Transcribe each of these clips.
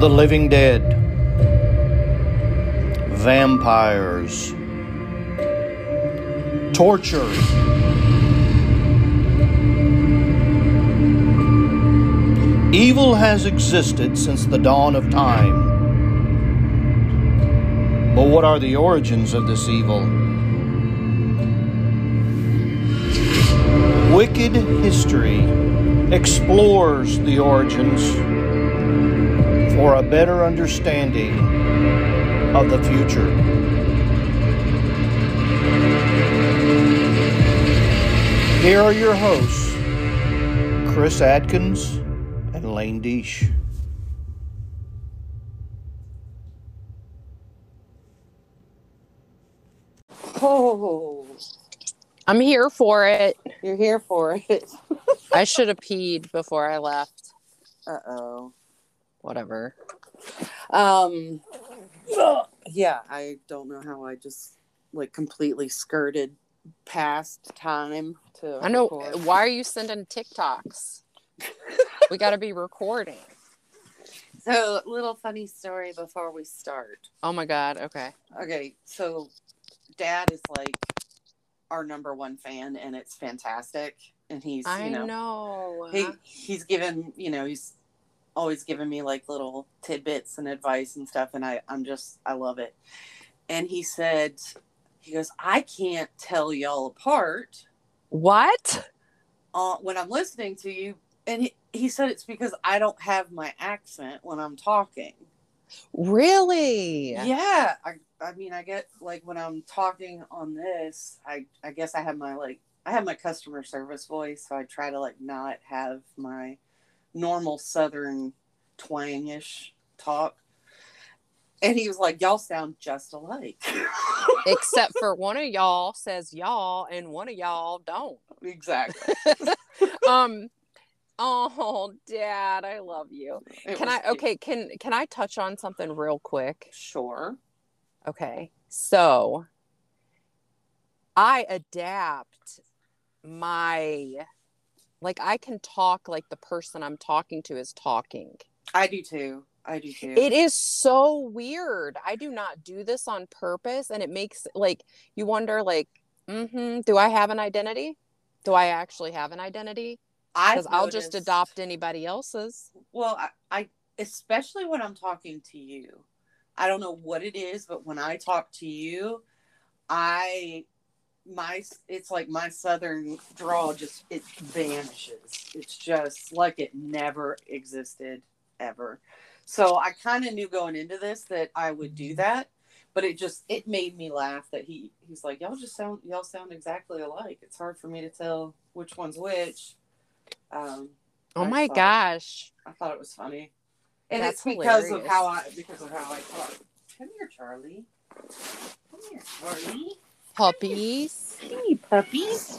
the living dead, vampires, torture. Evil has existed since the dawn of time. But what are the origins of this evil? Wicked History explores the origins for a better understanding of the future. Here are your hosts, Chris Adkins and Lane Deesh. Oh, I'm here for it. you're here for it. I should have peed before I left. Uh oh. Whatever. Um. Yeah, I don't know how I just like completely skirted past time to. I know. record. Why are you sending TikToks? we got to be recording. So, little funny story before we start. Oh my God. Okay. Okay, so Dad is like our number one fan, and it's fantastic. And he's, I you know. know, he he's given you know he's always giving me like little tidbits and advice and stuff and i i'm just i love it and he said he goes i can't tell y'all apart what? uh, when i'm listening to you and he, he said it's because i don't have my accent when i'm talking Really? yeah i i mean i get like when i'm talking on this i i guess i have my like i have my customer service voice so i try to like not have my normal southern twangish talk and he was like y'all sound just alike Except for one of y'all says y'all and one of y'all don't. exactly Um. Oh, Dad, I love you. It Can I? cute. Okay. Can Can I touch on something real quick? sure Okay. So I adapt my like I can talk like the person I'm talking to is talking. I do too i do too It is so weird. I do not do this on purpose and it makes like you wonder like mm-hmm, do I have an identity? Do I actually have an identity? Cuz I'll just adopt anybody else's. Well, I, I especially when I'm talking to you, I don't know what it is, but when I talk to you, I my it's like my southern drawl just it vanishes. It's just like it never existed ever. So I kind of knew going into this that I would do that, but it just it made me laugh that he he's like y'all just sound y'all sound exactly alike. It's hard for me to tell which one's which. Um, Oh I my thought- gosh. I thought it was funny. And That's it's because hilarious. of how I because of how I talk. Come here, Charlie. Come here, Charlie. Puppies. Hey, puppies.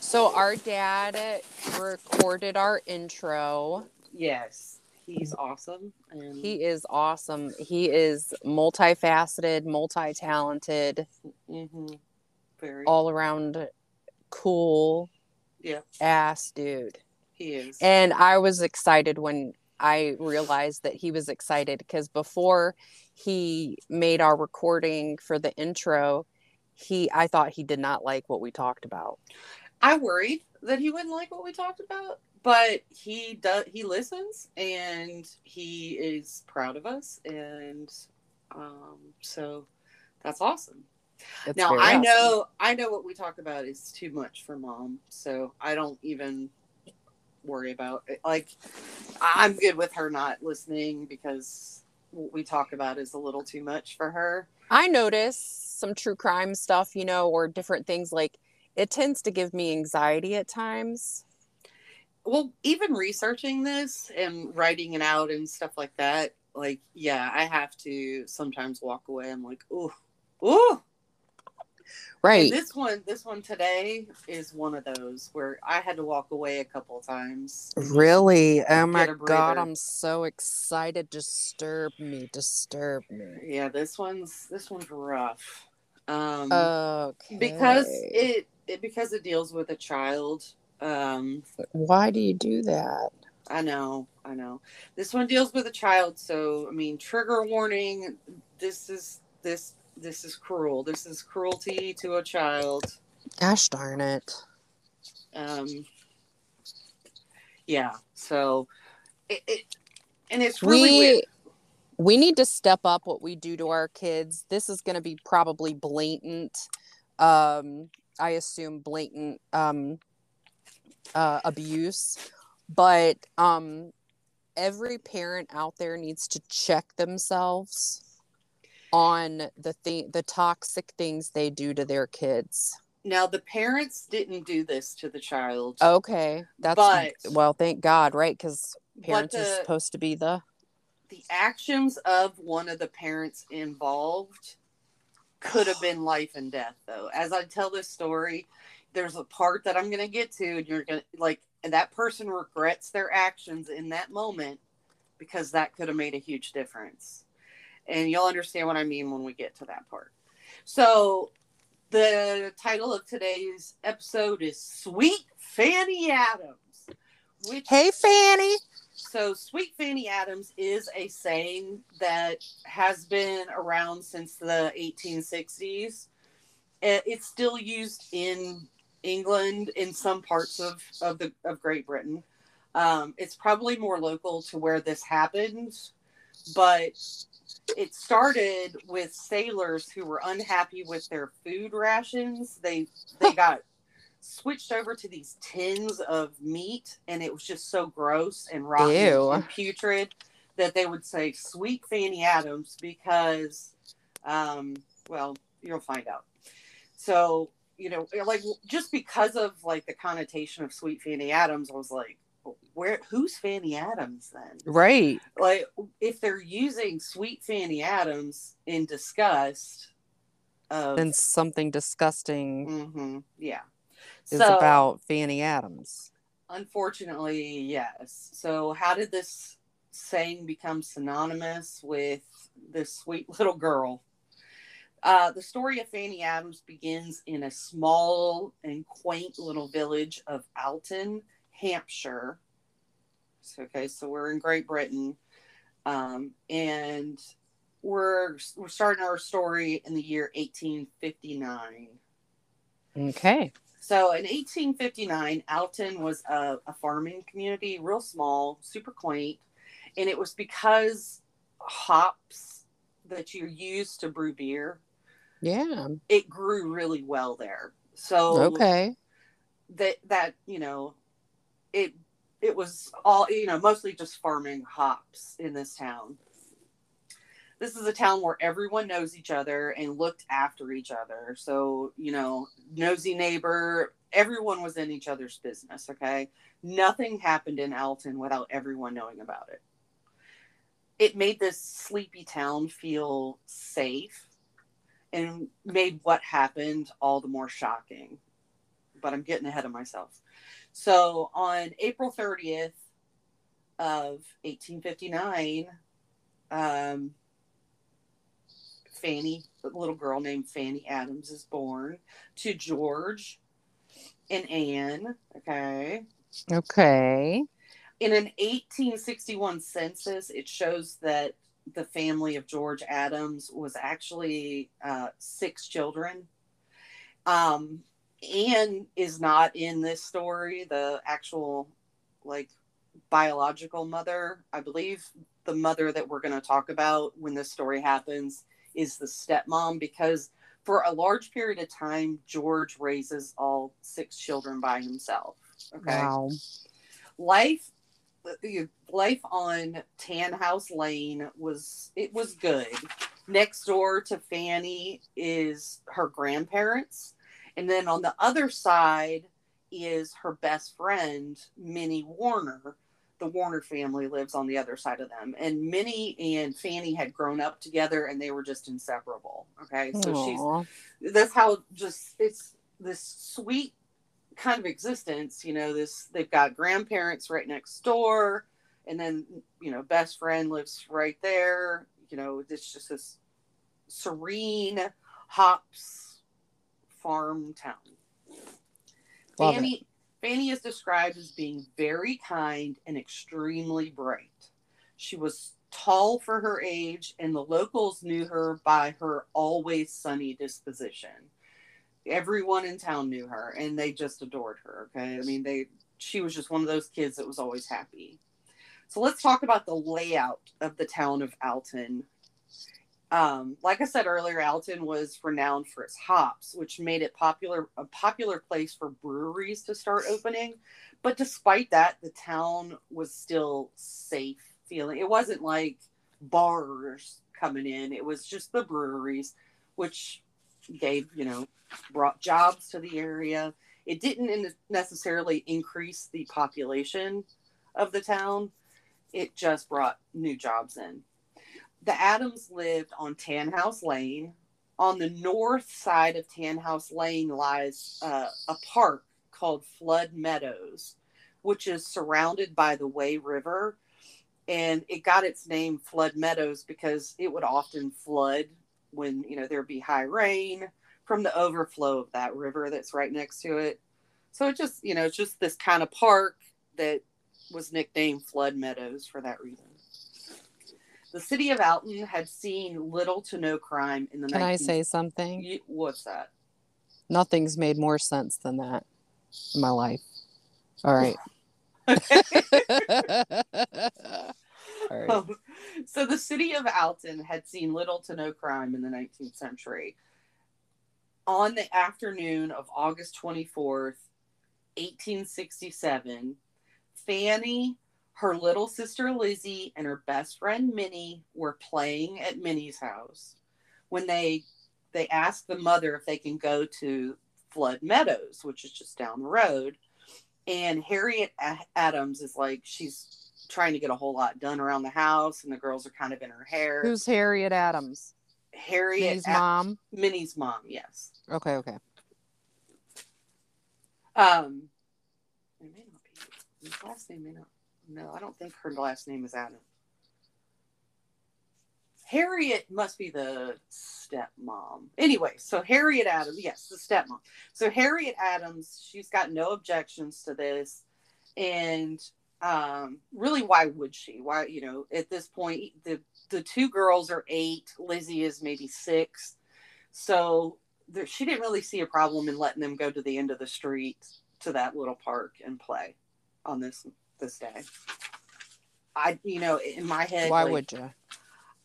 So our dad recorded our intro. Yes, he's awesome. And He is awesome. He is multifaceted, multi-talented, Mhm. very all around cool yeah, ass dude. he is. And I was excited when I realized that he was excited because before he made our recording for the intro, he I thought he did not like what we talked about. I worried that he wouldn't like what we talked about, but he does. He listens, and he is proud of us, and um, so that's awesome. It's now I awesome. know I know what we talk about is too much for mom, so I don't even worry about it. Like I'm good with her not listening because what we talk about is a little too much for her. I notice some true crime stuff, you know, or different things like it tends to give me anxiety at times. Well, even researching this and writing it out and stuff like that, like yeah, I have to sometimes walk away. I'm like, oh. And Right. this one, this one today is one of those where I had to walk away a couple of times. Really? Oh my god. I'm so excited. Disturb me, disturb me. Yeah, this one's this one's rough. Um Okay. because it, it because it deals with a child. Um why do you do that? I know, I know. This one deals with a child, so I mean, trigger warning. This is this this is cruel. This is cruelty to a child. Gosh darn it. Um, yeah. So, it, it and it's really we weird. we need to step up what we do to our kids. This is going to be probably blatant. Um, I assume blatant um, uh, abuse, but um, every parent out there needs to check themselves on the thing, the toxic things they do to their kids. Now the parents didn't do this to the child, Okay, that's But- well, thank God, right? Because parents are supposed to be the the actions of one of the parents involved could have been life and death though as i tell this story there's a part that i'm going to get to and you're going to like and that person regrets their actions in that moment because that could have made a huge difference and you'll understand what i mean when we get to that part so the title of today's episode is sweet fanny adams which Hey, Fanny. so, Sweet Fanny Adams is a saying that has been around since the 1860s. It- It's still used in England in some parts of, of the of Great Britain. Um, it's probably more local to where this happened, but it started with sailors who were unhappy with their food rations. They they got switched over to these tins of meat and it was just so gross and rotten Ew. and putrid that they would say sweet fanny adams because um well you'll find out so you know like just because of like the connotation of sweet fanny adams i was like where who's fanny adams then Right. like if they're using sweet fanny adams in disgust of Then something disgusting Mhm, yeah is So- about Fanny Adams. Unfortunately, yes. So, how did this saying become synonymous with this sweet little girl? Uh, the story of Fanny Adams begins in a small and quaint little village of Alton, Hampshire. So, okay, so we're in Great Britain, um, and we're we're starting our story in the year 1859. Okay. So in 1859, Alton was a, a farming community, real small, super quaint. And it was because hops that you use to brew beer, Yeah. it grew really well there. So Okay. that that, you know, it it was all, you know, mostly just farming hops in this town. This is a town where everyone knows each other and looked after each other. So, you know, nosy neighbor, everyone was in each other's business, okay? Nothing happened in Alton without everyone knowing about it. It made this sleepy town feel safe and made what happened all the more shocking. But I'm getting ahead of myself. So on April 30th of 1859, um, Fanny, a little girl named Fanny Adams, is born to George and Anne. Okay. Okay. In an 1861 census, it shows that the family of George Adams was actually uh, six children. Um, Anne is not in this story, the actual like biological mother. I believe the mother that we're going to talk about when this story happens is the stepmom because for a large period of time, George raises all six children by himself. Okay. Wow. Life life on Tan House Lane was it was good. Next door to Fanny is her grandparents, and then on the other side is her best friend Minnie Warner. The Warner family lives on the other side of them, and Minnie and Fanny had grown up together, and they were just inseparable. Okay, so she's that's how just it's this sweet kind of existence you know this they've got grandparents right next door and then you know best friend lives right there you know it's just this serene hops farm town Love fanny Fanny is described as being very kind and extremely bright. She was tall for her age, and the locals knew her by her always sunny disposition. Everyone in town knew her, and they just adored her. Okay, I mean, they she was just one of those kids that was always happy. So let's talk about the layout of the town of Alton. Um, like I said earlier, Alton was renowned for its hops, which made it popular a popular place for breweries to start opening. But despite that, the town was still safe feeling. It wasn't like bars coming in. It was just the breweries, which gave, you know, brought jobs to the area. It didn't necessarily increase the population of the town. It just brought new jobs in the Adams lived on Tanhouse Lane. On the north side of Tanhouse Lane lies uh, a park called Flood Meadows, which is surrounded by the Wey River. And it got its name Flood Meadows because it would often flood when, you know, there'd be high rain from the overflow of that river that's right next to it. So it just, you know, it's just this kind of park that was nicknamed Flood Meadows for that reason. The city of Alton had seen little to no crime in the. Can 19- I say something? What's that? Nothing's made more sense than that in my life. All right. Right. So the city of Alton had seen little to no crime in the 19th century. On the afternoon of August 24th, 1867, Fanny her little sister Lizzie and her best friend Minnie were playing at Minnie's house when they they asked the mother if they can go to Flood Meadows, which is just down the road. And Harriet Adams is like she's trying to get a whole lot done around the house, and the girls are kind of in her hair. Who's Harriet Adams? Harriet Minnie's mom. Minnie's mom, yes. Okay, okay. Um, it may not be his last name may not no, I don't think her last name is Adams. Harriet must be the stepmom. Anyway, so Harriet Adams, yes, the stepmom. So Harriet Adams, she's got no objections to this. And um, really, why would she? Why, you know, at this point, the, the two girls are eight, Lizzie is maybe six. So there, she didn't really see a problem in letting them go to the end of the street to that little park and play on this this day. I, you know, in my head, why like, would you? Yeah.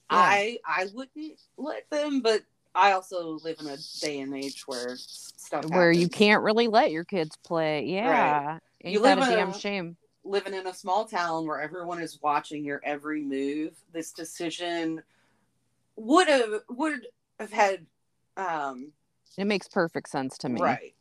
I I wouldn't let them, but I also live in a day and age where stuff where happens. you can't really let your kids play. Yeah, right. you live a damn a, shame. Living in a small town where everyone is watching your every move, this decision would have would have had. um It makes perfect sense to me. Right.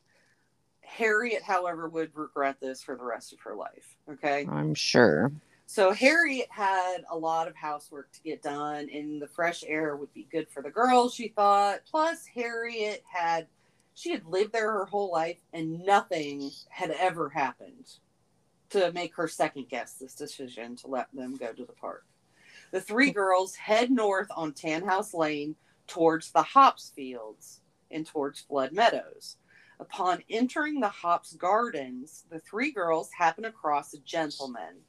Harriet, however, would regret this for the rest of her life. Okay. I'm sure. So Harriet had a lot of housework to get done, and the fresh air would be good for the girls, she thought. Plus, Harriet had she had lived there her whole life, and nothing had ever happened to make her second guess this decision to let them go to the park. The three girls head north on Tanhouse Lane towards the hops fields and towards Flood Meadows. Upon entering the Hops Gardens, the three girls happen across a gentleman.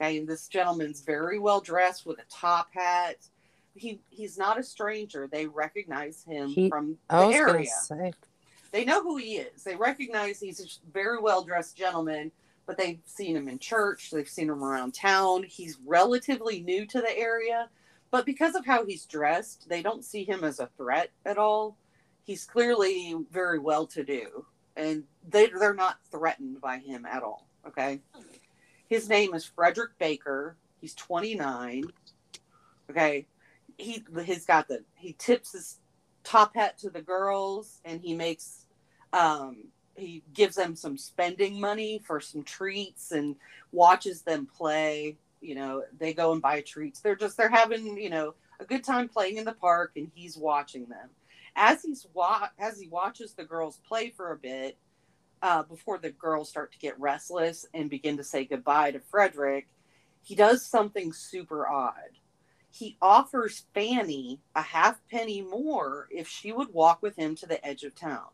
Okay, and this gentleman's very well dressed with a top hat. He he's not a stranger. They recognize him he, from the area. They know who he is. They recognize he's a very well dressed gentleman, but they've seen him in church. They've seen him around town. He's relatively new to the area, but because of how he's dressed, they don't see him as a threat at all he's clearly very well to do and they, they're not threatened by him at all okay his name is frederick baker he's 29 okay he he's got the he tips his top hat to the girls and he makes um he gives them some spending money for some treats and watches them play you know they go and buy treats they're just they're having you know a good time playing in the park and he's watching them as he's wa- as he watches the girls play for a bit uh, before the girls start to get restless and begin to say goodbye to Frederick, he does something super odd. He offers Fanny a half penny more if she would walk with him to the edge of town.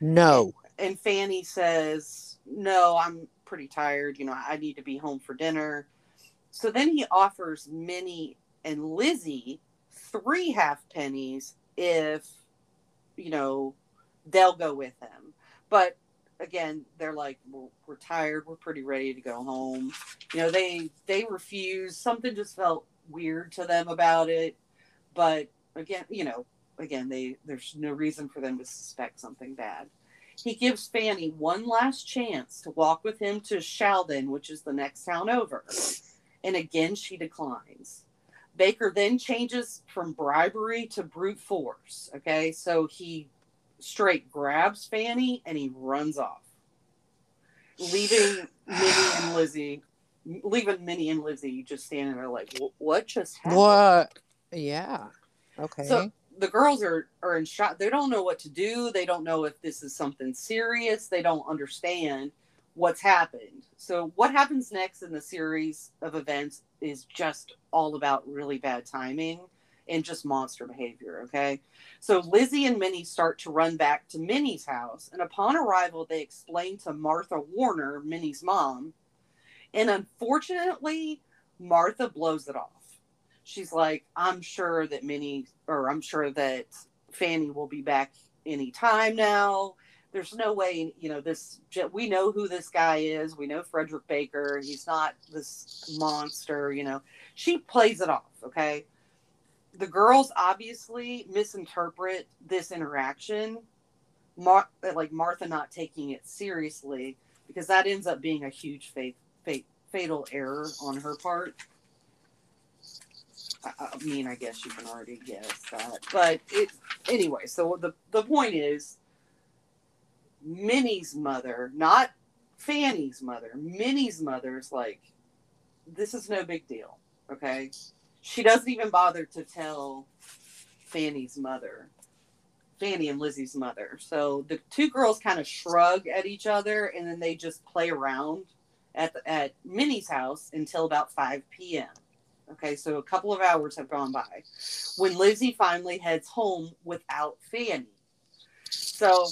No. And Fanny says, "No, I'm pretty tired. You know, I need to be home for dinner." So then he offers Minnie and Lizzie three half pennies if you know they'll go with him. But again, they're like, we're, we're tired. We're pretty ready to go home. You know, they they refuse. Something just felt weird to them about it. But again, you know, again, they there's no reason for them to suspect something bad. He gives Fanny one last chance to walk with him to Shalden, which is the next town over. And again, she declines. Baker then changes from bribery to brute force. Okay, so he straight grabs Fanny and he runs off, leaving Minnie and Lizzie, leaving Minnie and Lizzie just standing there like, "What just happened?" What? Yeah. Okay. So the girls are are in shock. They don't know what to do. They don't know if this is something serious. They don't understand what's happened. So what happens next in the series of events is just all about really bad timing and just monster behavior. Okay. So Lizzie and Minnie start to run back to Minnie's house. And upon arrival, they explain to Martha Warner, Minnie's mom. And unfortunately, Martha blows it off. She's like, I'm sure that Minnie, or I'm sure that Fanny will be back anytime now. There's no way, you know, this, we know who this guy is. We know Frederick Baker. He's not this monster, you know. She plays it off, okay? the girls obviously misinterpret this interaction, Mar- like Martha not taking it seriously, because that ends up being a huge fatal error on her part. I, mean, I guess you can already guess that, but it anyway. So the the point is, Minnie's mother, not Fanny's mother. Minnie's mother's like, this is no big deal. Okay, she doesn't even bother to tell Fanny's mother, Fanny and Lizzie's mother. So the two girls kind of shrug at each other and then they just play around at the, at Minnie's house until about 5 p.m. Okay, so a couple of hours have gone by when Lizzie finally heads home without Fanny. So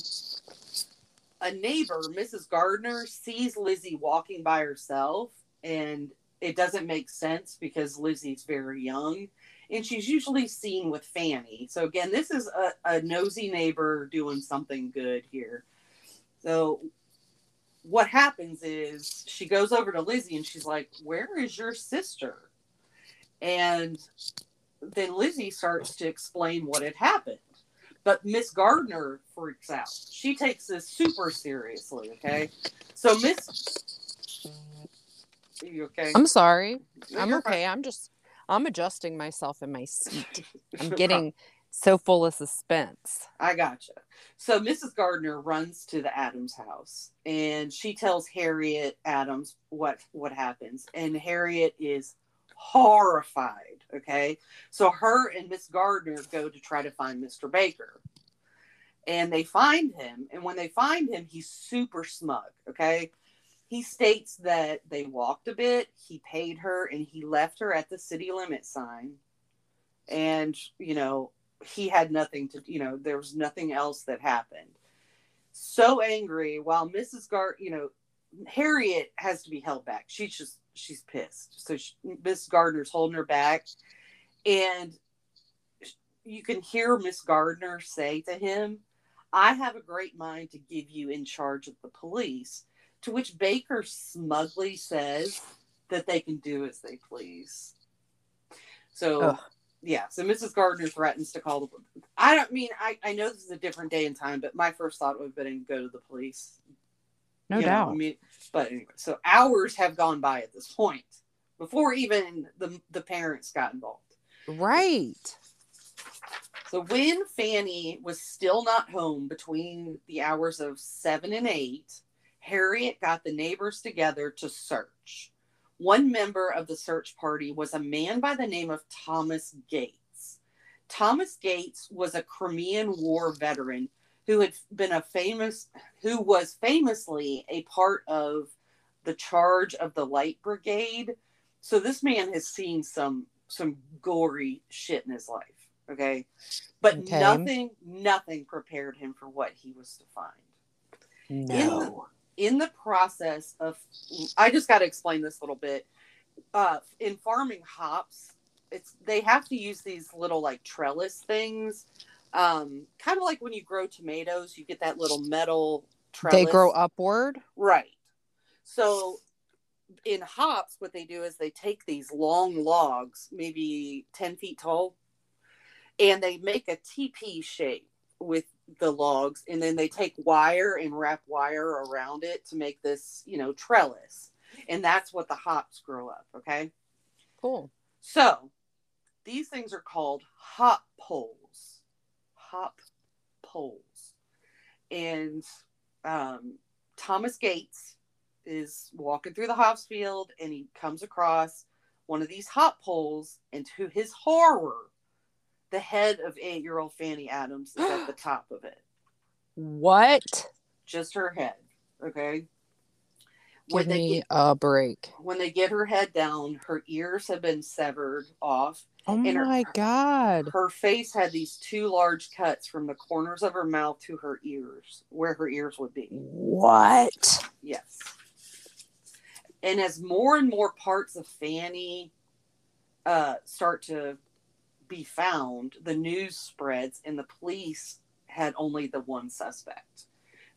a neighbor, Mrs. Gardner, sees Lizzie walking by herself and it doesn't make sense because Lizzie's very young and she's usually seen with Fanny. So again, this is a, a nosy neighbor doing something good here. So what happens is she goes over to Lizzie and she's like, Where is your sister? And then Lizzie starts to explain what had happened. But Miss Gardner freaks out. She takes this super seriously, okay? So Miss are you okay? I'm sorry. No, I'm okay. I'm just I'm adjusting myself in my seat. I'm getting so full of suspense. I gotcha. So Mrs. Gardner runs to the Adams house and she tells Harriet Adams what what happens, and Harriet is horrified. Okay, so her and Miss Gardner go to try to find Mr. Baker, and they find him. And when they find him, he's super smug. Okay, he states that they walked a bit, he paid her, and he left her at the city limit sign. And, you know, he had nothing to, you know, there was nothing else that happened. So angry, while Mrs. Gart, you know, Harriet has to be held back. She's just, she's pissed. So she, Miss Gardner's holding her back. And you can hear Miss Gardner say to him, I have a great mind to give you in charge of the police to which Baker smugly says that they can do as they please. So, Ugh. yeah, so Mrs. Gardner threatens to call the. I don't mean I, I know this is a different day and time, but my first thought would have been go to the police. No doubt. Know, I mean, but anyway, so hours have gone by at this point before even the the parents got involved. Right. So when Fanny was still not home between the hours of seven and eight, Harriet got the neighbors together to search. One member of the search party was a man by the name of Thomas Gates. Thomas Gates was a Crimean War veteran who had been a famous who was famously a part of the charge of the Light Brigade. So this man has seen some some gory shit in his life, okay? But okay. nothing nothing prepared him for what he was to find. No. in the process of i just got to explain this a little bit uh in farming hops it's they have to use these little like trellis things um kind of like when you grow tomatoes you get that little metal trellis They grow upward. right so in hops what they do is they take these long logs maybe 10 feet tall and they make a tp shape with the logs and then they take wire and wrap wire around it to make this you know trellis and that's what the hops grow up okay Cool. so these things are called hop poles hop poles and um, thomas gates is walking through the hops field and he comes across one of these hop poles and to his horror the head of eight-year-old fanny adams is at the top of it What? just her head. Okay. Give When they me get, a break. when they get her head down, her ears have been severed off. Oh And her- my god. Her face had these two large cuts from the corners of her mouth to her ears, where her ears would be. What? Yes. And as more and more parts of Fanny uh, start to be found, the news spreads, and the police had only the one suspect.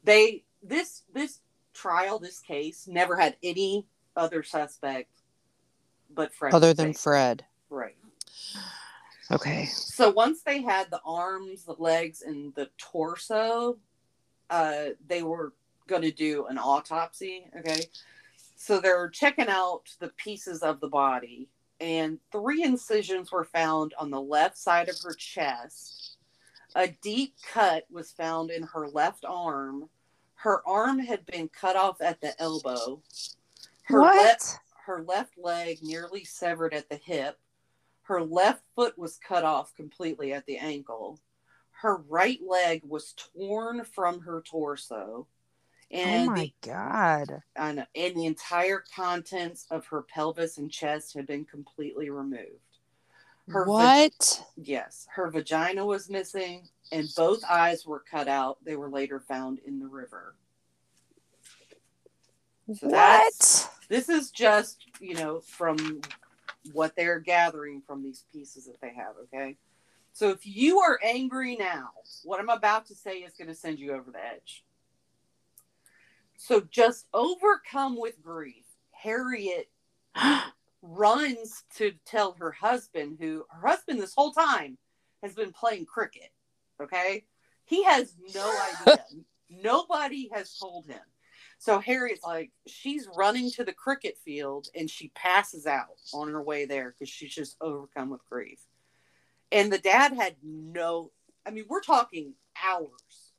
They this this trial, this case, never had any other suspect but Fred. Other than. Fred. right. Okay. So once they had the arms, the legs, and the torso, uh, they were going to do an autopsy. Okay. So they're checking out the pieces of the body, and three incisions were found on the left side of her chest. A deep cut was found in her left arm. Her arm had been cut off at the elbow. Her what? left her left leg nearly severed at the hip. Her left foot was cut off completely at the ankle. Her right leg was torn from her torso. Oh and oh my the god. Know, and the entire contents of her pelvis and chest had been completely removed. Her va- what? yes, her vagina was missing, and both eyes were cut out. They were later found in the river. So what? This is just, you know, from what they're gathering from these pieces that they have, okay? So if you are angry now, what I'm about to say is going to send you over the edge. So just overcome with grief. Harriet runs to tell her husband, who her husband this whole time has been playing cricket. Okay. He has no idea. Nobody has told him. So Harriet's like, she's running to the cricket field and she passes out on her way there because she's just overcome with grief. And the dad had no, I mean, we're talking hours.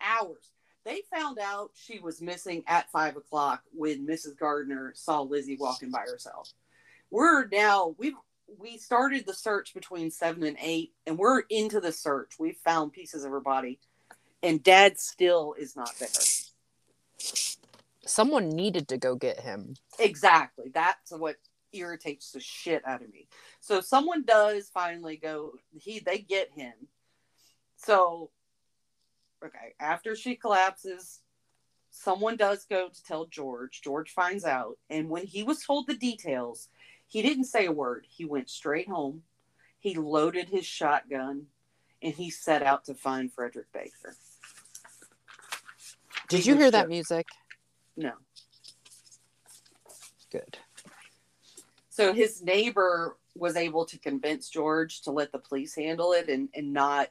Hours. They found out she was missing at five o'clock when Mrs. Gardner saw Lizzie walking by herself. We're now we've we started the search between seven and eight, and we're into the search. We found pieces of her body, and Dad still is not there. Someone needed to go get him. Exactly. That's what irritates the shit out of me. So someone does finally go. He they get him. So okay, after she collapses, someone does go to tell George. George finds out, and when he was told the details, he didn't say a word. He went straight home. He loaded his shotgun, and he set out to find Frederick Baker. Did He you hear that music? No. Good. So his neighbor was able to convince George to let the police handle it and, and not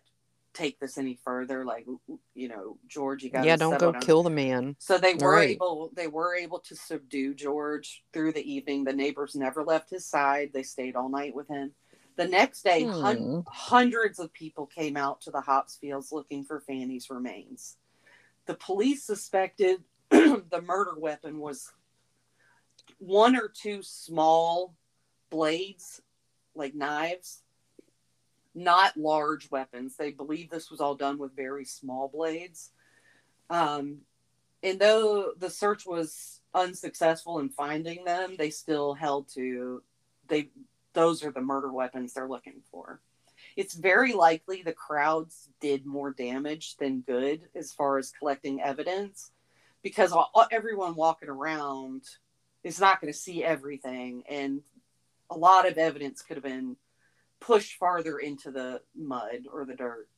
take this any further. Like, you know, George, you got Yeah, don't go kill the man. So they were Right. able they were able to subdue George through the evening. The neighbors never left his side. They stayed all night with him. The next day, hun- Hmm. hundreds of people came out to the hops fields looking for Fanny's remains. The police suspected the murder weapon was one or two small blades, like knives, not large weapons. They believe this was all done with very small blades. Um, and though the search was unsuccessful in finding them, they still held to they those are the murder weapons they're looking for. It's very likely the crowds did more damage than good as far as collecting evidence because everyone walking around is not going to see everything. And a lot of evidence could have been pushed farther into the mud or the dirt.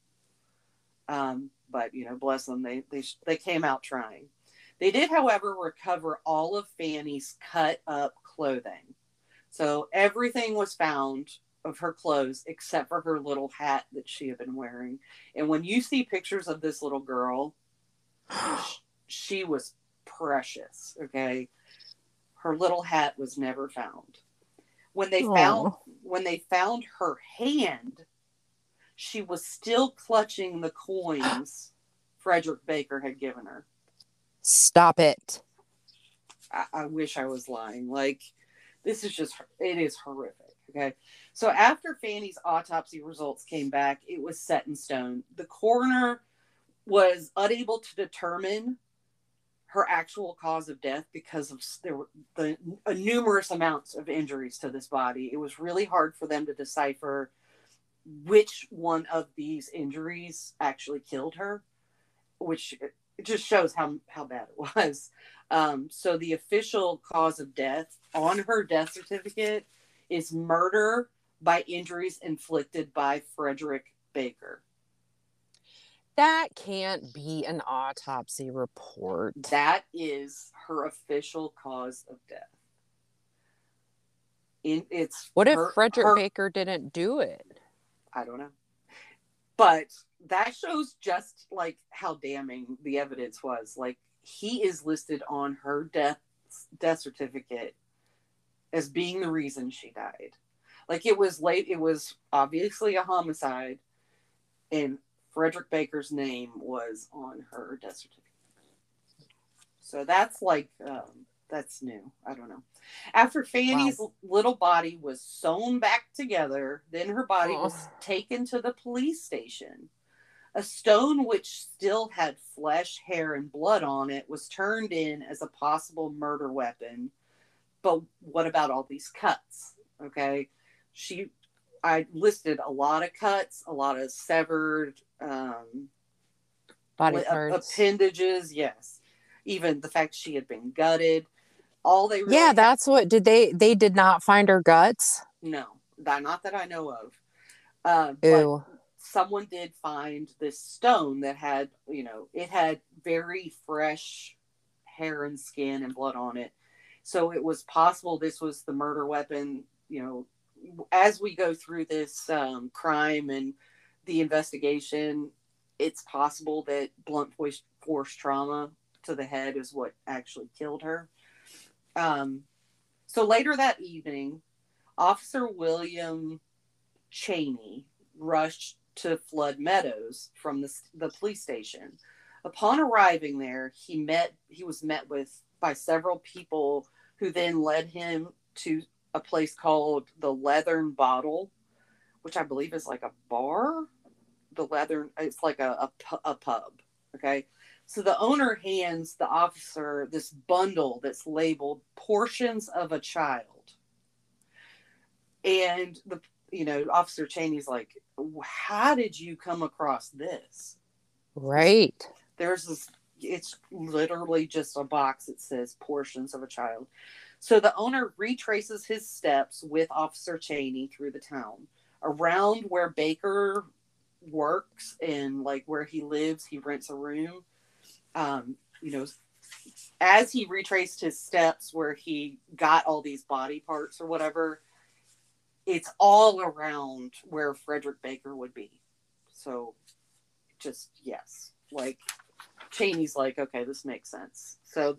Um, but you know, bless them, they they they came out trying. They did, however, recover all of Fanny's cut up clothing. So everything was found of her clothes except for her little hat that she had been wearing. And when you see pictures of this little girl, she was precious. Okay. Her little hat was never found. When they Aww. found when they found her hand, she was still clutching the coins Frederick Baker had given her. Stop it. I, I wish I was lying. Like, this is just, it is horrific. Okay. So after Fanny's autopsy results came back, it was set in stone. The coroner was unable to determine her actual cause of death because of there were the uh, numerous amounts of injuries to this body. It was really hard for them to decipher which one of these injuries actually killed her, which it just shows how how bad it was. Um, so the official cause of death on her death certificate is murder by injuries inflicted by Frederick Baker. That can't be an autopsy report. That is her official cause of death. In, it's what her, if Frederick her, Baker didn't do it? I don't know. But that shows just like how damning the evidence was. Like he is listed on her death death certificate as being the reason she died. Like it was late. It was obviously a homicide, and Frederick Baker's name was on her death certificate. So that's like um, that's new. I don't know. After Fanny's wow. little body was sewn back together, then her body oh. was taken to the police station. A stone which still had flesh, hair, and blood on it was turned in as a possible murder weapon. But what about all these cuts? Okay. She, I listed a lot of cuts, a lot of severed um, body parts, appendages. Yes. Even the fact she had been gutted. All they really yeah, that's what did they? They did not find her guts. No, not that I know of. Uh, Ew someone did find this stone that had, you know, it had very fresh hair and skin and blood on it. So it was possible this was the murder weapon. You know, as we go through this um, crime and the investigation, it's possible that blunt force, trauma to the head is what actually killed her. Um, so later that evening, Officer William Cheney rushed to Flood Meadows from the, the police station. Upon arriving there, he met he was met with by several people who then led him to a place called the Leathern Bottle, which I believe is like a bar. The Leathern it's like a, a, a pub. Okay. So the owner hands the officer this bundle that's labeled portions of a child. And the you know, Officer Cheney's like, how did you come across this? Right. There's this, it's literally just a box that says portions of a child. So the owner retraces his steps with Officer Cheney through the town. Around where Baker works and like where he lives, he rents a room. Um, you know, as he retraced his steps where he got all these body parts or whatever, it's all around where Frederick Baker would be. So just yes. Like Cheney's like, okay, this makes sense. So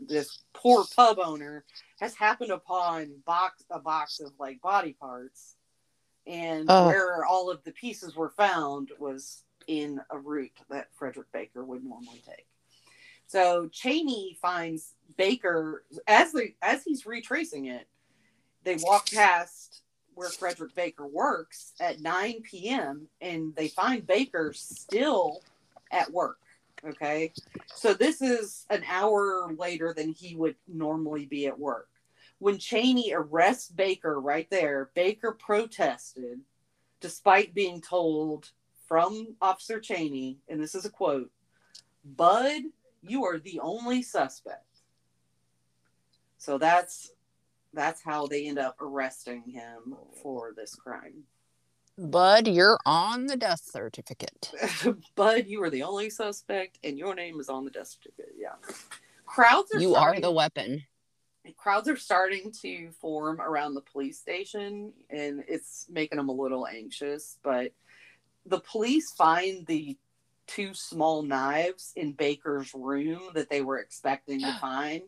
this poor pub owner has happened upon box a box of like body parts and oh. where all of the pieces were found was in a route that Frederick Baker would normally take. So Cheney finds Baker as the as he's retracing it, they walk past where Frederick Baker works at 9 p.m. and they find Baker still at work. Okay. So this is an hour later than he would normally be at work. When Cheney arrests Baker right there, Baker protested despite being told from Officer Cheney, and this is a quote Bud, you are the only suspect. So that's that's how they end up arresting him for this crime. Bud, you're on the death certificate. Bud, you are the only suspect, and your name is on the death certificate. Yeah. Crowds are You are the weapon. crowds are starting to form around the police station and it's making them a little anxious but the police find the two small knives in baker's room that they were expecting to find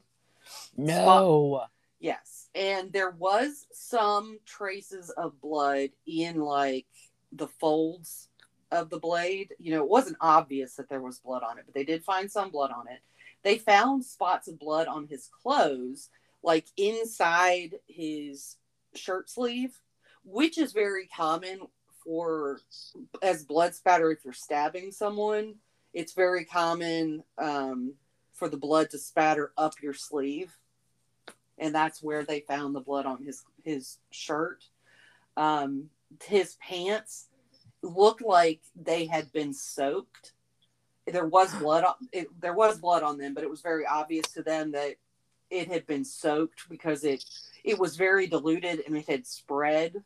No. yes and there was some traces of blood in like the folds of the blade. You know it wasn't obvious that there was blood on it but they did find some blood on it. They found spots of blood on his clothes like inside his shirt sleeve which is very common for as blood spatter if you're stabbing someone it's very common um, for the blood to spatter up your sleeve and that's where they found the blood on his his shirt. Um, his pants looked like they had been soaked. There was blood on it, there was blood on them but it was very obvious to them that it had been soaked because it it was very diluted and it had spread.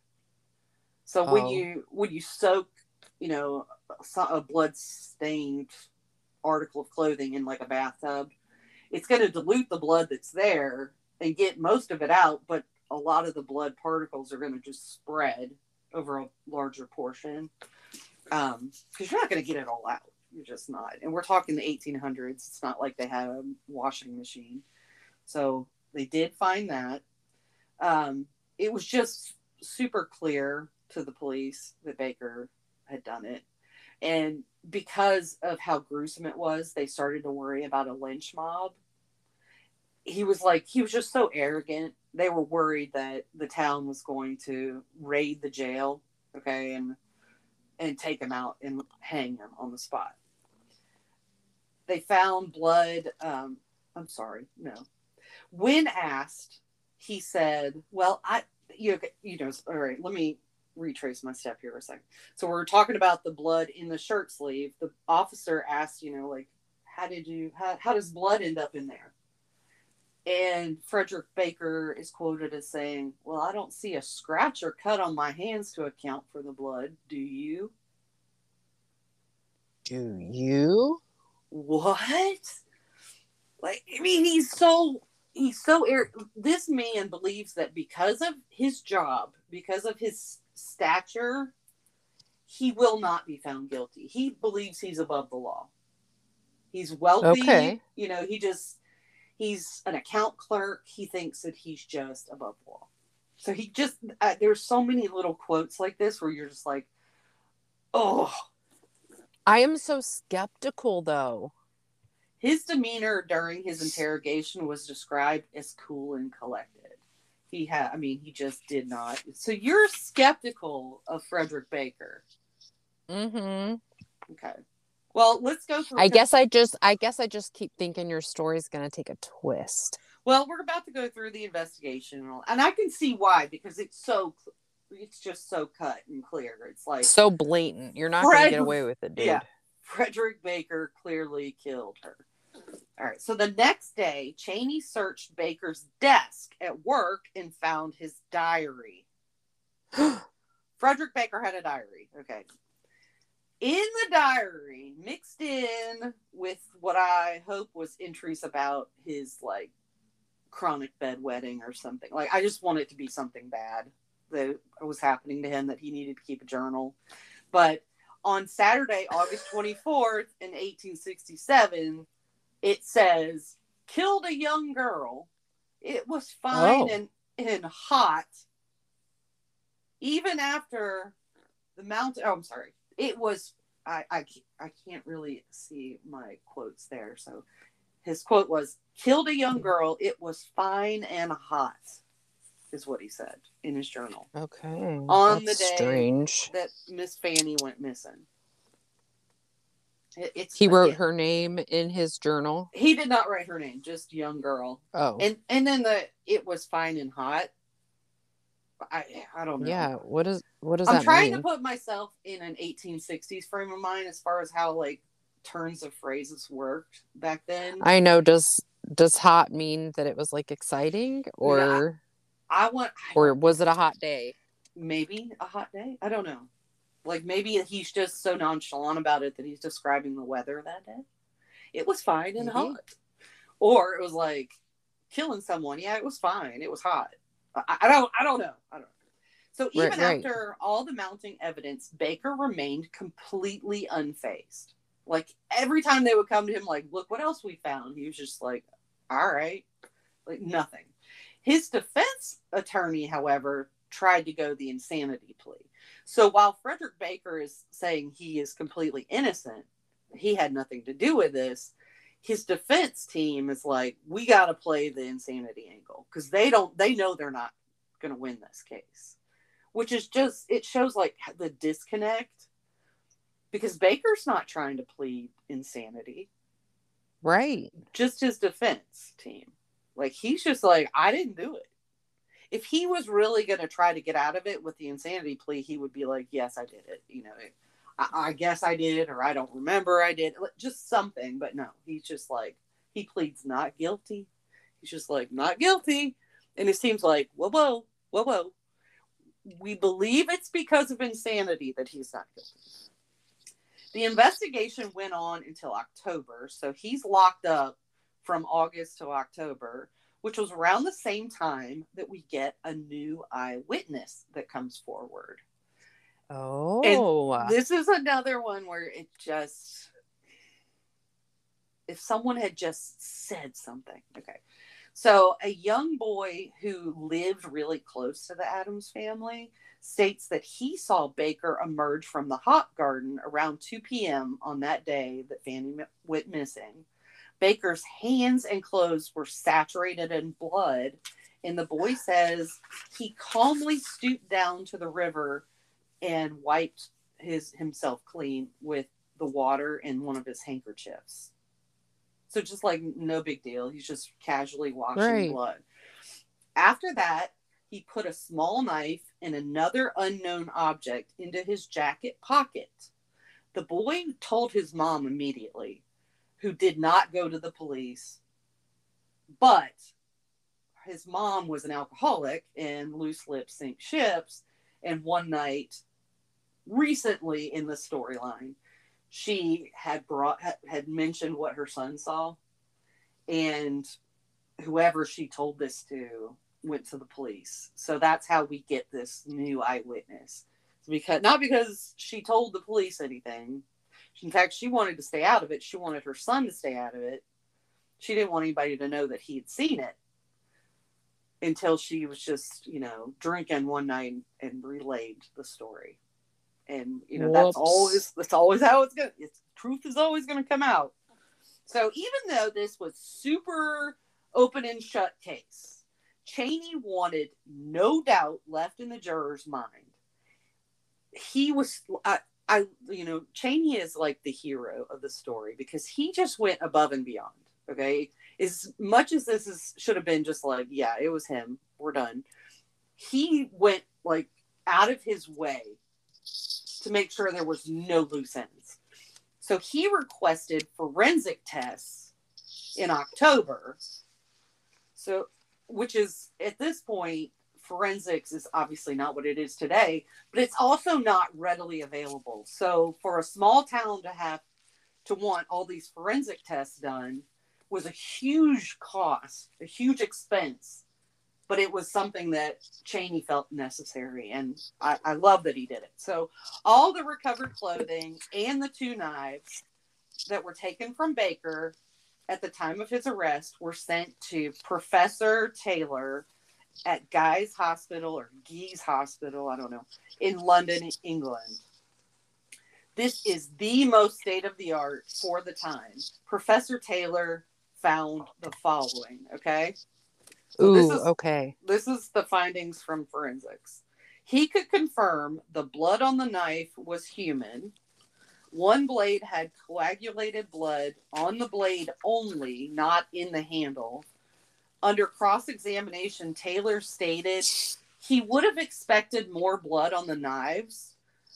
So when Oh. you when you soak you know a blood stained article of clothing in like a bathtub it's going to dilute the blood that's there and get most of it out but a lot of the blood particles are going to just spread over a larger portion. Um because you're not going to get it all out. You're just not. And we're talking the 1800s it's not like they had a washing machine. So they did find that. Um it was just super clear to the police that baker had done it. And because of how gruesome it was they started to worry about a lynch mob he was like he was just so arrogant. They were worried that the town was going to raid the jail okay and and take him out and hang him on the spot. They found blood um i'm sorry no. When asked he said well i you, you know all right let me retrace my step here for a second. So we're talking about the blood in the shirt sleeve. The officer asked you know like how did you how, how does blood end up in there and frederick baker is quoted as saying well i don't see a scratch or cut on my hands to account for the blood do you Do you? what like i mean he's so he's so ar- this man believes that because of his job because of his stature he will not be found guilty he believes he's above the law he's wealthy Okay. you know he just he's an account clerk he thinks that he's just above the law so he just uh, there's so many little quotes like this where you're just like oh I am so skeptical though. His demeanor during his interrogation was described as cool and collected. He had, I mean, he just did not. So you're skeptical of Frederick Baker. Mm-hmm. Okay. Well, let's go through. I guess I just I guess I just keep thinking your story's gonna take a twist. Well, we're about to go through the investigation, and I can see why because it's so, it's just so cut and clear. It's like So blatant. You're not gonna get away with it, dude. Yeah. Frederick Baker clearly killed her. All right. So the next day, Cheney searched Baker's desk at work and found his diary. Frederick Baker had a diary. Okay. In the diary, mixed in with what I hope was entries about his like chronic bedwetting or something. Like I just want it to be something bad that was happening to him that he needed to keep a journal. But on Saturday, August 24th in 1867, it says, killed a young girl. It was fine Oh. and, and hot. Even after the mountain, oh, I'm sorry. It was, I, I, I can't really see my quotes there. So his quote was, killed a young girl. It was fine and hot, is what he said in his journal Okay. On That's the day- strange. that Miss Fanny went missing. It, it's He wrote it- her name in his journal. He did not write her name, just young girl. Oh. And and then the it was fine and hot. I I don't know. Yeah. What is what does I'm trying mean? to put myself in an 1860s frame of mind as far as how like turns of phrases worked back then. I know. Does does hot mean that it was like exciting or I want I or was it a hot day? maybe a hot day. I don't know. Like maybe he's just so nonchalant about it that he's describing the weather that day. It was fine and Maybe. hot. Or it was like killing someone. Yeah, it was fine. It was hot. I, I don't I don't know. I don't know. So Right, even right. after all the mounting evidence, Baker remained completely unfazed. Like every time they would come to him, like, look what else we found. He was just like, all right. Like nothing. His defense attorney, however, tried to go the insanity plea. So while Frederick Baker is saying he is completely innocent, he had nothing to do with this. His defense team is like, we got to play the insanity angle because they don't, they know they're not going to win this case, which is just, it shows like the disconnect because Baker's not trying to plead insanity Right. just his defense team. Like he's just like, I didn't do it. If he was really going to try to get out of it with the insanity plea, he would be like, Yes, I did it. You know, I, I guess I did, or I don't remember I did. Just something. But no, he's just like, he pleads not guilty. He's just like, Not guilty. And it seems like, Whoa, whoa, whoa, whoa. We believe it's because of insanity that he's not guilty. The investigation went on until October, so he's locked up from August to October, which was around the same time that we get a new eyewitness that comes forward. Oh. This is another one where it just if someone had just said something. Okay. So a young boy who lived really close to the Adams family states that he saw Baker emerge from the hop garden around 2 p.m. on that day that Fanny went missing. Baker's hands and clothes were saturated in blood, and the boy says he calmly stooped down to the river and wiped his himself clean with the water and one of his handkerchiefs. So just like no big deal. He's just casually washing Right. blood. After that, he put a small knife and another unknown object into his jacket pocket. The boy told his mom immediately, who did not go to the police, but his mom was an alcoholic and loose lips sink ships. And one night, recently in the storyline, she had brought had, mentioned what her son saw, and whoever she told this to went to the police. So that's how we get this new eyewitness. Because not because she told the police anything. In fact, she wanted to stay out of it. She wanted her son to stay out of it. She didn't want anybody to know that he had seen it until she was just, you know, drinking one night and relayed the story. And you know, that's always that's always how it's gonna it's truth is always gonna come out. So even though this was super open and shut case, Cheney wanted no doubt left in the juror's mind. He was I, I you know, Cheney is like the hero of the story because he just went above and beyond. Okay. As much as this is should have been just like, yeah, it was him. We're done. He went like out of his way to make sure there was no loose ends. So he requested forensic tests in October. So, which is at this point, forensics is obviously not what it is today, but it's also not readily available. So, for a small town to have to want all these forensic tests done was a huge cost, a huge expense, but it was something that Cheney felt necessary. And I, I love that he did it. So, all the recovered clothing and the two knives that were taken from Baker at the time of his arrest were sent to Professor Taylor at Guy's Hospital or Guy's Hospital, I don't know, in London, England. This is the most state of the art for the time. Professor Taylor found the following, okay? So this Ooh, is- okay. this is the findings from forensics. He could confirm the blood on the knife was human. One blade had coagulated blood on the blade only, not in the handle. Under cross examination, Taylor stated He would have expected more blood on the knives.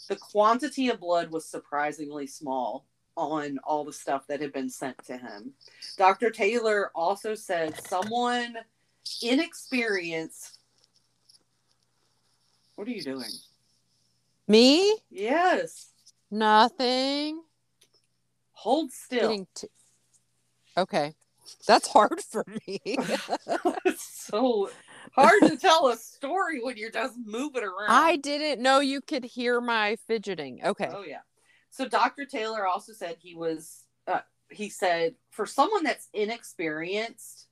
The quantity of blood was surprisingly small on all the stuff that had been sent to him. Dr. Taylor also said someone inexperienced. What are you doing? Me? Yes. Nothing. Hold still. T- okay. That's hard for me. so hard to tell a story when you're just moving around. I didn't know you could hear my fidgeting. Okay. Oh yeah. So Dr. Taylor also said he was. Uh, he said for someone that's inexperienced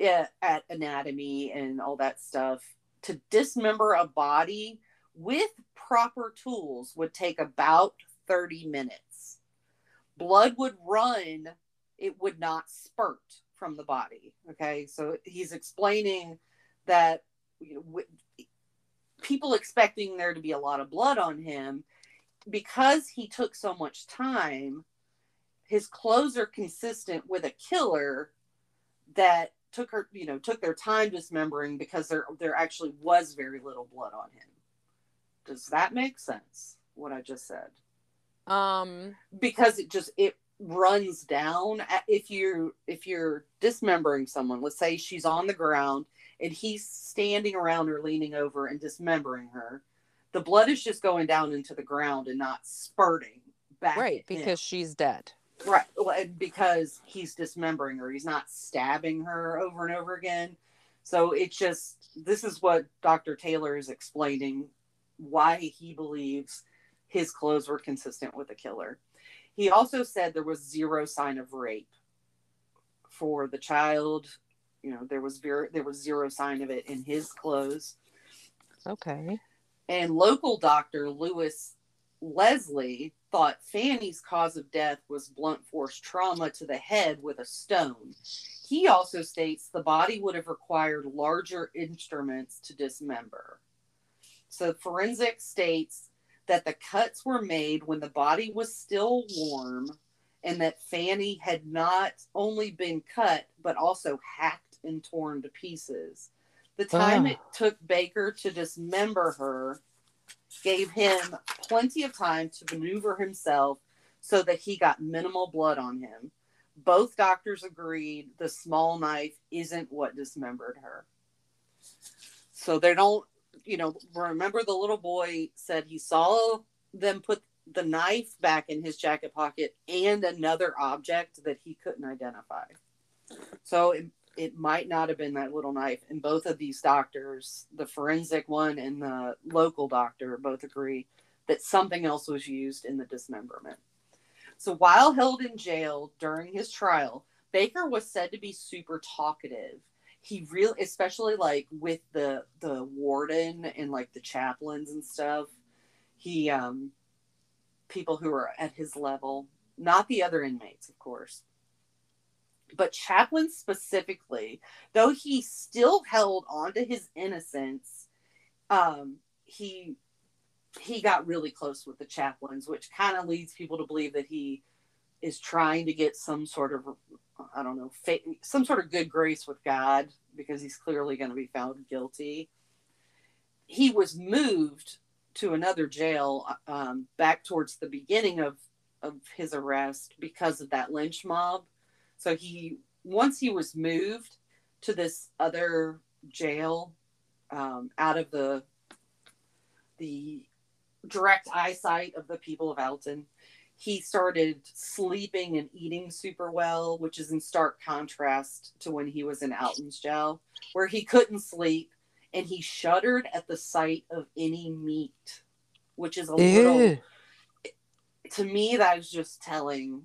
at, at anatomy and all that stuff, to dismember a body with proper tools would take about 30 minutes. Blood would run, it would not spurt from the body. Okay. So he's explaining that you know, w- people expecting there to be a lot of blood on him because he took so much time his clothes are consistent with a killer that took her you know took their time dismembering because there there actually was very little blood on him does that make sense what i just said Um because it just it runs down if you're if you're dismembering someone let's say she's on the ground and he's standing around her leaning over and dismembering her the blood is just going down into the ground and not spurting back right, at him. because she's dead. Right well, because he's dismembering her he's not stabbing her over and over again. So it's just this is what dr taylor is explaining why he believes his clothes were consistent with the killer. He also said there was zero sign of rape for the child. You know there was very there was zero sign of it in his clothes. Okay. and local doctor Louis Leslie thought Fanny's cause of death was blunt force trauma to the head with a stone. He also states the body would have required larger instruments to dismember. So forensic states that the cuts were made when the body was still warm and that Fanny had not only been cut but also hacked and torn to pieces. The time Ah. it took Baker to dismember her gave him plenty of time to maneuver himself so that he got minimal blood on him. Both doctors agreed the small knife isn't what dismembered her. So they don't, you know, remember the little boy said he saw them put the knife back in his jacket pocket and another object that he couldn't identify. So it, it might not have been that little knife. And both of these doctors, the forensic one and the local doctor, both agree that something else was used in the dismemberment. So while held in jail during his trial, Baker was said to be super talkative. He really, especially like with the the warden and like the chaplains and stuff. He um people who are at his level, not the other inmates, of course but Chaplin specifically, though he still held on to his innocence, um, he he got really close with the chaplains, which kind of leads people to believe that he is trying to get some sort of I don't know, some sort of good grace with God because he's clearly going to be found guilty. He was moved to another jail um, back towards the beginning of of his arrest because of that lynch mob. So he once he was moved to this other jail um, out of the the direct eyesight of the people of Alton, he started sleeping and eating super well, which is in stark contrast to when he was in Alton's jail, where he couldn't sleep and he shuddered at the sight of any meat, which is a little to me that is just telling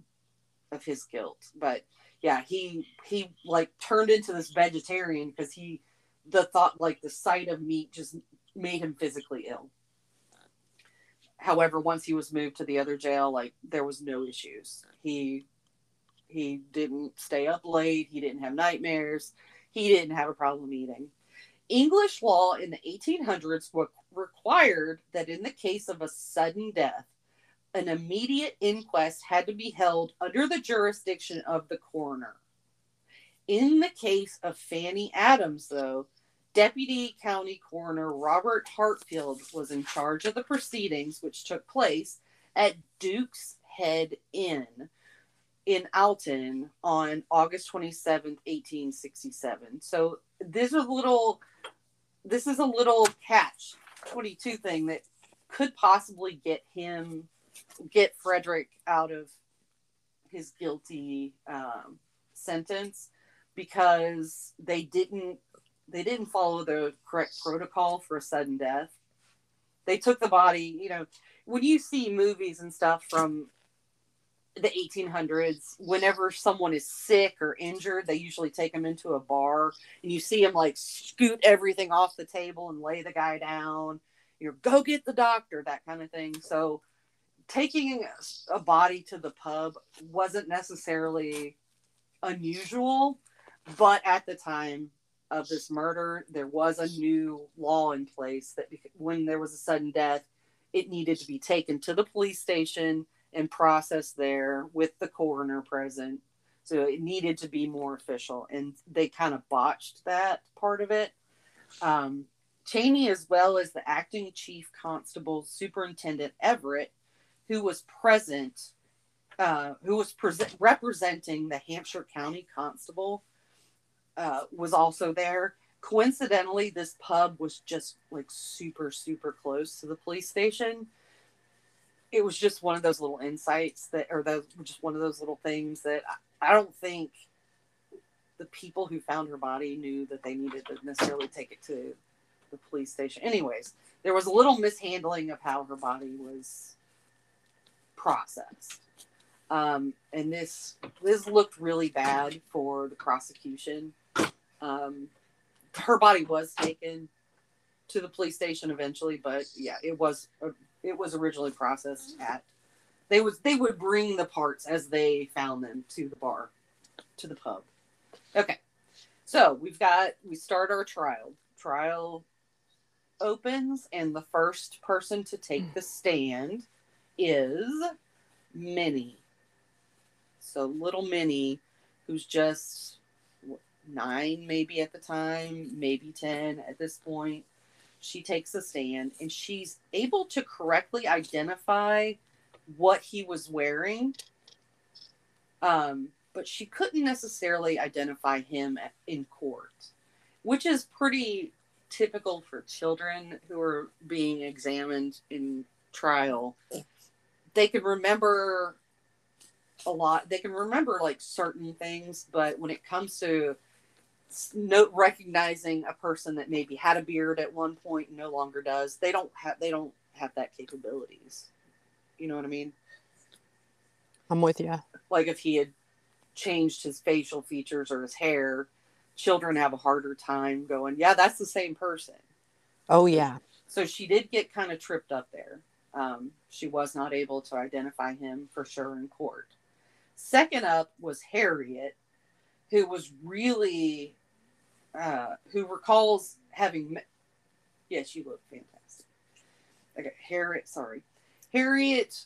of his guilt but yeah he he like turned into this vegetarian because he the thought like the sight of meat just made him physically ill. However once he was moved to the other jail like there was no issues. He he didn't stay up late. He didn't have nightmares. He didn't have a problem eating. English law in the 1800s wa- required that in the case of a sudden death an immediate inquest had to be held under the jurisdiction of the coroner. In the case of Fanny Adams, though, Deputy County Coroner Robert Hartfield was in charge of the proceedings, which took place at Duke's Head Inn in Alton on August 27th, 1867. So this is a little this is a little catch 22 thing that could possibly get him get Frederick out of his guilty um, sentence because they didn't they didn't follow the correct protocol for a sudden death. They took the body, you know, when you see movies and stuff from the 1800s, whenever someone is sick or injured, they usually take them into a bar and you see them like scoot everything off the table and lay the guy down. You know, go get the doctor, that kind of thing. So taking a body to the pub wasn't necessarily unusual, but at the time of this murder, there was a new law in place that when there was a sudden death, it needed to be taken to the police station and processed there with the coroner present. So it needed to be more official, and they kind of botched that part of it. Um, Cheney, as well as the acting chief constable superintendent Everett, who was present, uh, who was pre- representing the Hampshire County Constable, uh, was also there. Coincidentally, this pub was just like super, super close to the police station. It was just one of those little insights that, or those, just one of those little things that I, I don't think the people who found her body knew that they needed to necessarily take it to the police station. Anyways, there was a little mishandling of how her body was processed. Um, and this this looked really bad for the prosecution. Um, her body was taken to the police station eventually, but yeah, it was it was originally processed at they was they would bring the parts as they found them to the bar to the pub. Okay, so we've got we start our trial. Trial opens, and the first person to take the stand is Minnie. So little Minnie, who's just nine, maybe at the time, maybe 10 at this point, she takes a stand and she's able to correctly identify what he was wearing. Um, but she couldn't necessarily identify him in court, which is pretty typical for children who are being examined in trial. They can remember a lot. They can remember like certain things, but when it comes to note recognizing a person that maybe had a beard at one point and no longer does, they don't have they don't have that capabilities. You know what I mean? I'm with you. Like if he had changed his facial features or his hair, children have a harder time going, yeah, that's the same person. Oh, yeah. So she did get kind of tripped up there. Um, she was not able to identify him for sure in court. Second up was Harriet, who was really, uh, who recalls having met. Yes, you look fantastic. Okay, Harriet, sorry. Harriet,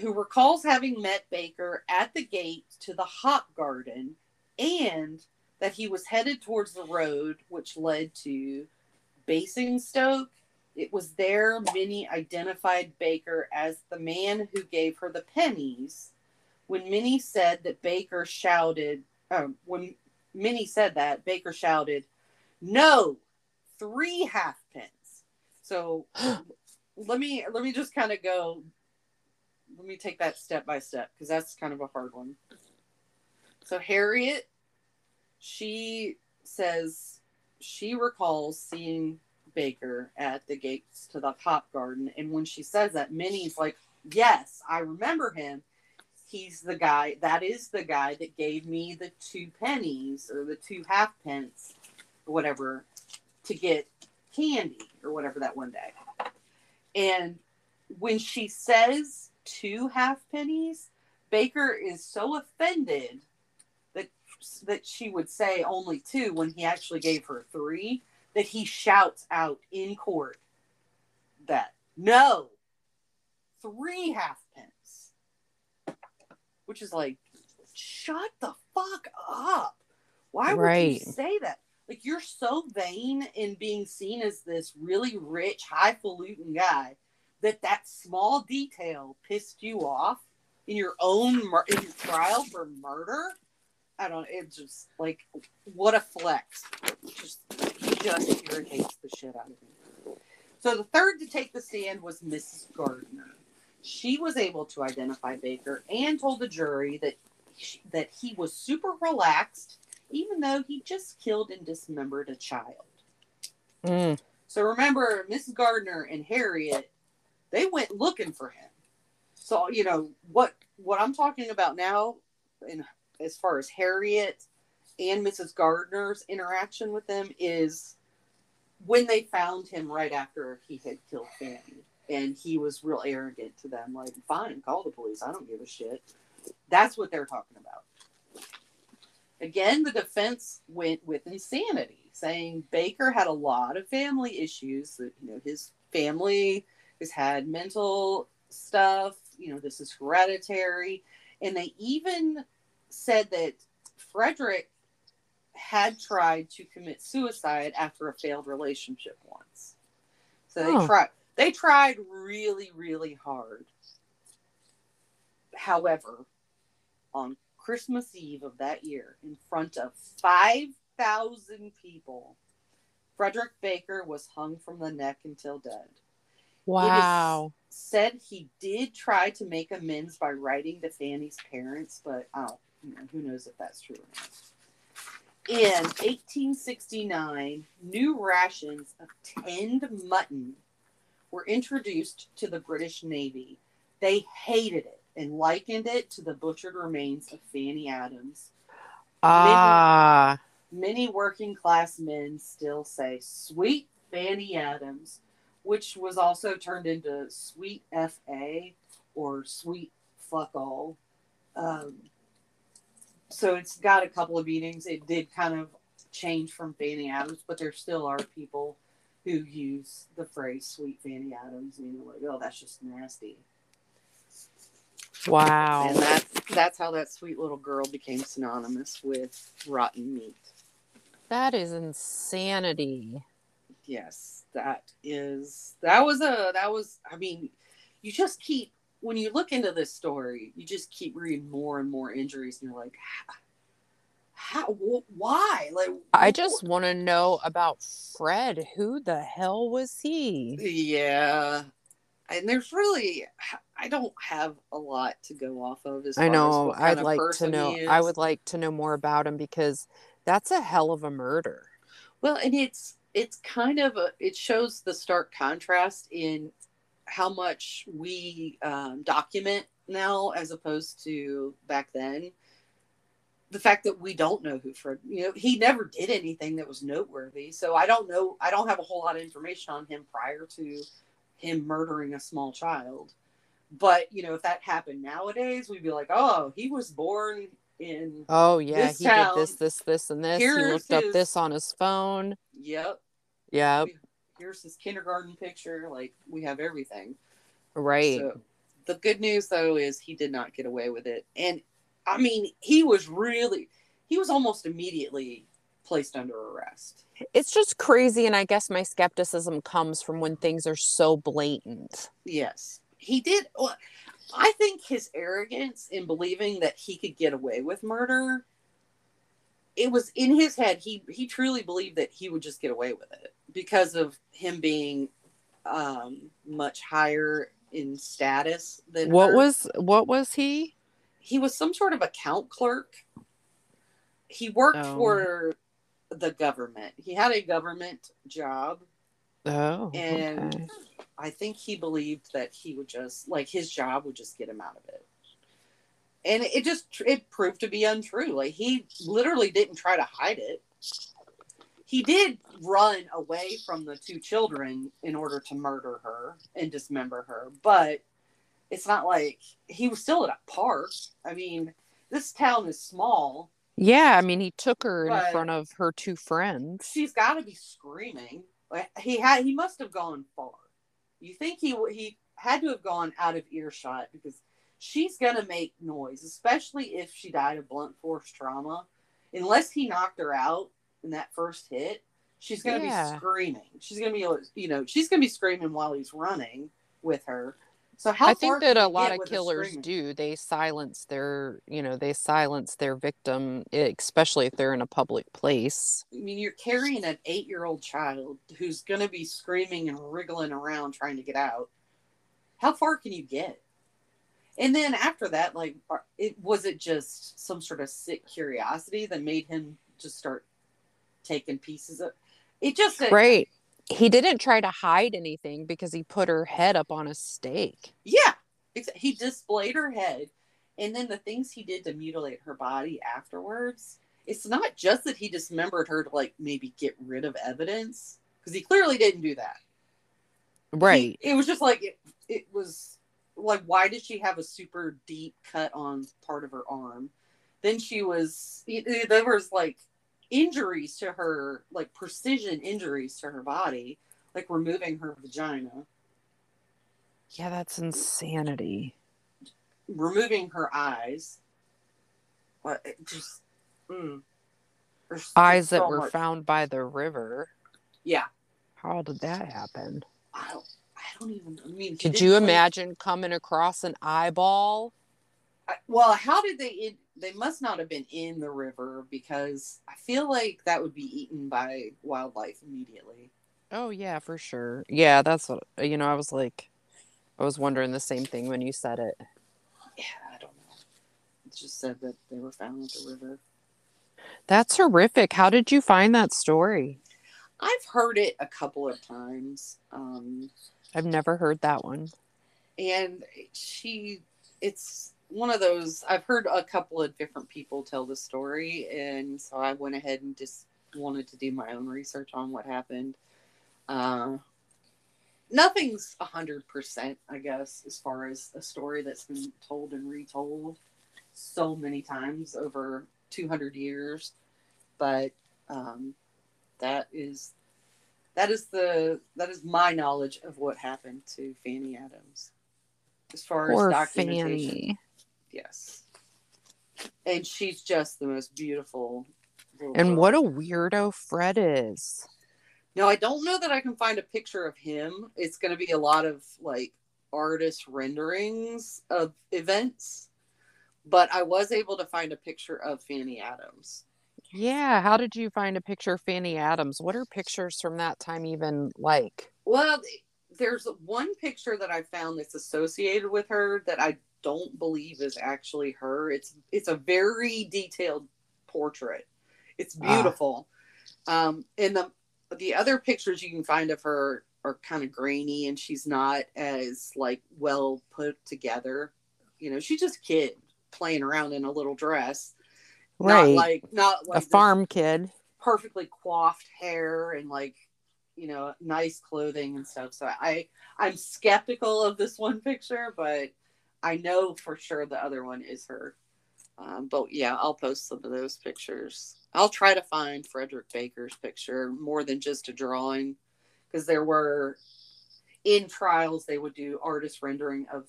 who recalls having met Baker at the gate to the hop garden and that he was headed towards the road which led to Basingstoke. It was there Minnie identified Baker as the man who gave her the pennies. When Minnie said that Baker shouted, um, when Minnie said that, Baker shouted, No, three halfpence. So let me let me just kind of go let me take that step by step because that's kind of a hard one. So Harriet she says she recalls seeing Baker at the gates to the hop garden. And when she says that, Minnie's like, Yes, I remember him. He's the guy, that is the guy that gave me the two pennies or the two halfpence whatever to get candy or whatever that one day. And when she says two half pennies, Baker is so offended that that she would say only two when he actually gave her three that he shouts out in court that no three halfpence which is like shut the fuck up why would right. you say that Like you're so vain in being seen as this really rich, highfalutin guy that that small detail pissed you off in your own mur- in your trial for murder. I don't. It just like what a flex. Just just irritates the shit out of me. So the third to take the stand was Mrs. Gardner. She was able to identify Baker and told the jury that that he was super relaxed, even though he just killed and dismembered a child. Mm. So remember, Mrs. Gardner and Harriet, they went looking for him. So you know what what I'm talking about now, in as far as Harriet and Mrs. Gardner's interaction with them is when they found him right after he had killed Fanny, and he was real arrogant to them, like, "Fine, call the police. I don't give a shit." That's what they're talking about. Again, the defense went with insanity, saying Baker had a lot of family issues. That you know, his family has had mental stuff. You know, this is hereditary, and they even said that Frederick had tried to commit suicide after a failed relationship once. So they Oh. tried. They tried really, really hard. However, on Christmas Eve of that year, in front of 5,000 people, Frederick Baker was hung from the neck until dead. Wow. Said he did try to make amends by writing to Fanny's parents, but oh, you know, who knows if that's true or not. In 1869, new rations of tinned mutton were introduced to the British Navy. They hated it and likened it to the butchered remains of Fanny Adams. Ah. Many working class men still say sweet Fanny Adams, which was also turned into sweet FA or sweet fuck all. Um, so it's got a couple of meanings. It did kind of change from Fanny Adams, but there still are people who use the phrase sweet Fanny Adams, and you're like, oh, that's just nasty. Wow. And that's that's how that sweet little girl became synonymous with rotten meat. That is insanity. Yes, that is that was a that was I mean, you just keep when you look into this story, you just keep reading more and more injuries, and you're like, how, how wh- why? Like, I just want to know about Fred. Who the hell was he? yeah. And there's really, I don't have a lot to go off of. As I know. I'd like to know. I would like to know more about him because that's a hell of a murder. Well, and it's it's kind of a it shows the stark contrast in how much we um, document now as opposed to back then. The fact that we don't know who Fred, you know, he never did anything that was noteworthy. So I don't know. I don't have a whole lot of information on him prior to him murdering a small child. But you know, if that happened nowadays, we'd be like, oh, he was born in. Oh yeah, he town- did this, this, this, and this. He Here's looked up this on his phone. Yep. Yep. Here's his kindergarten picture. Like we have everything. Right. So the good news though is he did not get away with it. And I mean, he was really he was almost immediately placed under arrest. it's just crazy, and I guess my skepticism comes from when things are so blatant. Yes. He did well, I think his arrogance in believing that he could get away with murder it was in his head he he truly believed that he would just get away with it because of him being um much higher in status than What her. was what was he? he was some sort of account clerk. He worked Oh. for the government. He had a government job, Oh, And- okay. I think he believed that he would just like his job would just get him out of it. And it just it proved to be untrue. Like he literally didn't try to hide it. He did run away from the two children in order to murder her and dismember her, but it's not like he was still at a park. I mean, this town is small. Yeah, I mean, he took her in front of her two friends. she's got to be screaming. He had, he must have gone far. You think he he had to have gone out of earshot because she's gonna make noise, especially if she died of blunt force trauma. Unless he knocked her out, in that first hit, she's gonna Yeah. be screaming. She's gonna be, you know, she's gonna be screaming while he's running with her. So how I think that a lot of killers do. They silence their, you know, they silence their victim, especially if they're in a public place. I mean, you're carrying an eight-year-old child who's gonna be screaming and wriggling around trying to get out. How far can you get? And then after that, like, it was it just some sort of sick curiosity that made him just start taking pieces of it? Just Right. He didn't try to hide anything because he put her head up on a stake. Yeah, he displayed her head, and then the things he did to mutilate her body afterwards. It's not just that he dismembered her to like maybe get rid of evidence because he clearly didn't do that. Right. He- it was just like it, it was like why did she have a super deep cut on part of her arm? Then she was there was like injuries to her, like precision injuries to her body, like removing her vagina. Yeah, that's insanity. removing her eyes. But it just mm. Eyes that were much- found by the river. Yeah, How did that happen? I don't. I don't even. I mean, Could you imagine coming across an eyeball? I- Well, how did they? It, they must not have been in the river because I feel like that would be eaten by wildlife immediately. Oh yeah, for sure. Yeah, that's what you know. I was like, I was wondering the same thing when you said it. Yeah, I don't know. It just said that they were found at the river. That's horrific. How did you find that story? I've heard it a couple of times. Um, I've never heard that one. and she it's one of those i've heard a couple of different people tell the story and so i went ahead and just wanted to do my own research on what happened uh, nothing's a hundred percent i guess as far as a story that's been told and retold so many times over 200 years but um, that is that is the that is my knowledge of what happened to Fanny Adams as far Poor as documentation. Fanny. Yes, and she's just the most beautiful. And girl. what a weirdo Fred is. Now I don't know that I can find a picture of him. It's going to be a lot of like artist renderings of events, but I was able to find a picture of Fanny Adams. Yeah, how did you find a picture of Fanny Adams? What are pictures from that time even like? Well, there's one picture that I found that's associated with her that I don't believe is actually her. It's it's a very detailed portrait. It's Ah. beautiful. Um, and the the other pictures you can find of her are kind of grainy, and she's not as like well put together. You know, she's just a kid playing around in a little dress. Right. Not like not like a farm kid. perfectly coiffed hair and like you know nice clothing and stuff so i i'm skeptical of this one picture but i know for sure the other one is her um, but yeah i'll post some of those pictures i'll try to find frederick baker's picture more than just a drawing because there were in trials they would do artist rendering of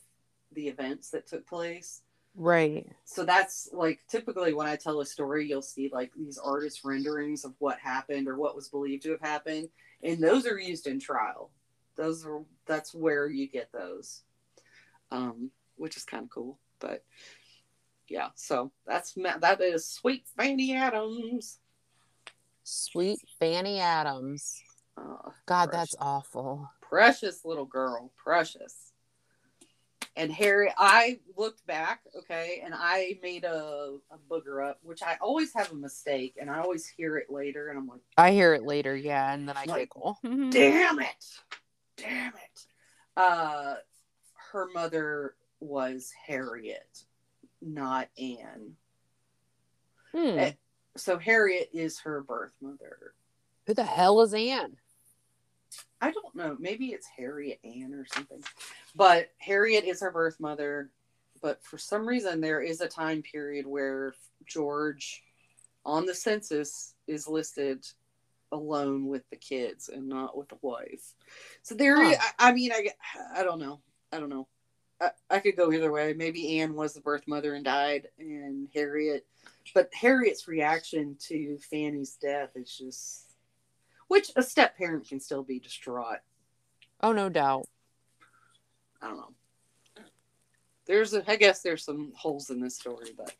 the events that took place Right. so that's like typically when I tell a story, you'll see like these artist renderings of what happened or what was believed to have happened, and those are used in trial. Those are that's where you get those, um, which is kind of cool. But yeah, so that's that is Sweet Fanny Adams. Sweet Fanny Adams. Uh, God, Precious. that's awful. precious little girl, precious. And Harry, I looked back, okay, and I made a, a booger up, which I always have a mistake, and I always hear it later, and I'm like, I hear it later, yeah, and then I Like, giggle. damn it, damn it. Uh, her mother was Harriet, not Anne. Hmm. Eh. So Harriet is her birth mother. Who the hell is Anne? I don't know. Maybe it's Harriet Anne or something. But Harriet is her birth mother. But for some reason, there is a time period where George on the census is listed alone with the kids and not with the wife. So there, Huh. I, I mean, I, I don't know. I don't know. I, I could go either way. Maybe Anne was the birth mother and died, and Harriet, but Harriet's reaction to Fanny's death is just, which a step parent can still be distraught. Oh, no doubt. I don't know. There's a, I guess there's some holes in this story, but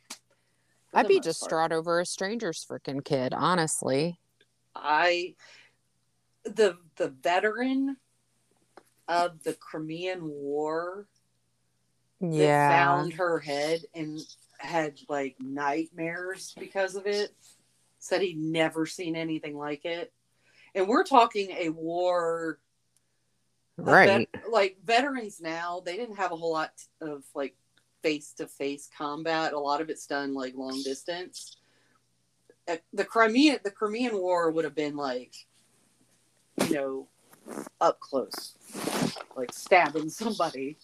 I'd be most part, distraught over a stranger's freaking kid, honestly. I, the the veteran of the Crimean War that Yeah. found her head and had like nightmares because of it. Said he'd never seen anything like it. And we're talking a war a vet- Right. like veterans now, they didn't have a whole lot of like face to face combat. A lot of it's done like long distance. Uh, The Crimea the Crimean War would have been like you know up close. Like stabbing somebody.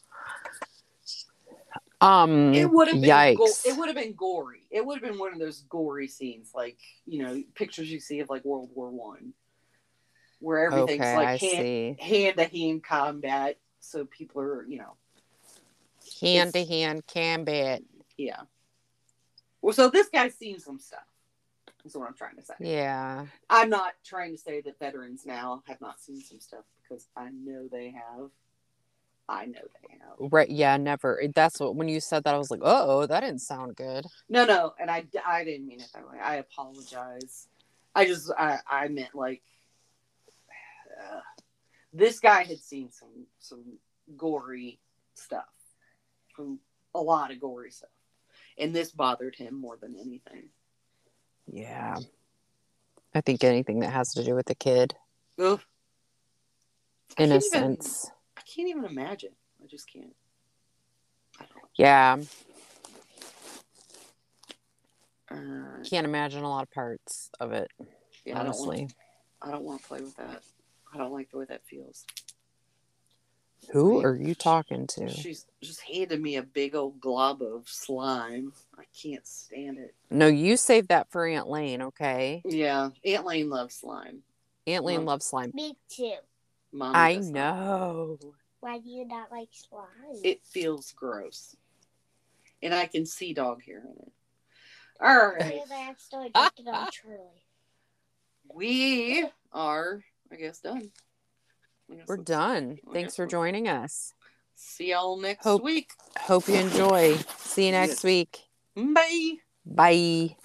Um, It would have been yikes. go- it would have been gory. It would have been one of those gory scenes, like you know, pictures you see of like World War One, where everything's okay, like hand hand to hand combat. So people are, you know, Hand to hand combat. yeah. Well, so this guy's seen some stuff. Is what I'm trying to say. Yeah. I'm not trying to say that veterans now have not seen some stuff because I know they have. I know they have. Right. Yeah. Never. That's what, when you said that, I was like, oh, that didn't sound good. No, no, and I, I didn't mean it that way. I apologize. I just I, I meant like uh, this guy had seen some some gory stuff, from a lot of gory stuff, and this bothered him more than anything. Yeah. I think anything that has to do with the kid, Ugh. I can't even- innocence. I can't even imagine. I just can't. I Yeah. don't. Uh, Can't imagine a lot of parts of it, yeah, I don't want. honestly. I don't want to play with that. I don't like the way that feels. Who are you talking to? She's just handed me a big old glob of slime. I can't stand it. No, you save that for Aunt Lane, okay? Yeah, Aunt Lane loves slime. Aunt Lane Mom. loves slime. Me too. Mom I know. not. Know. Why do you not like slime? It feels gross, and I can see dog hair in it. All right, Yeah, I accidentally dropped it on Charlie. we are, I guess, done. I guess We're done. Thanks for joining us. See y'all next Hope- week. Hope you enjoy. See you next week. Bye. Bye.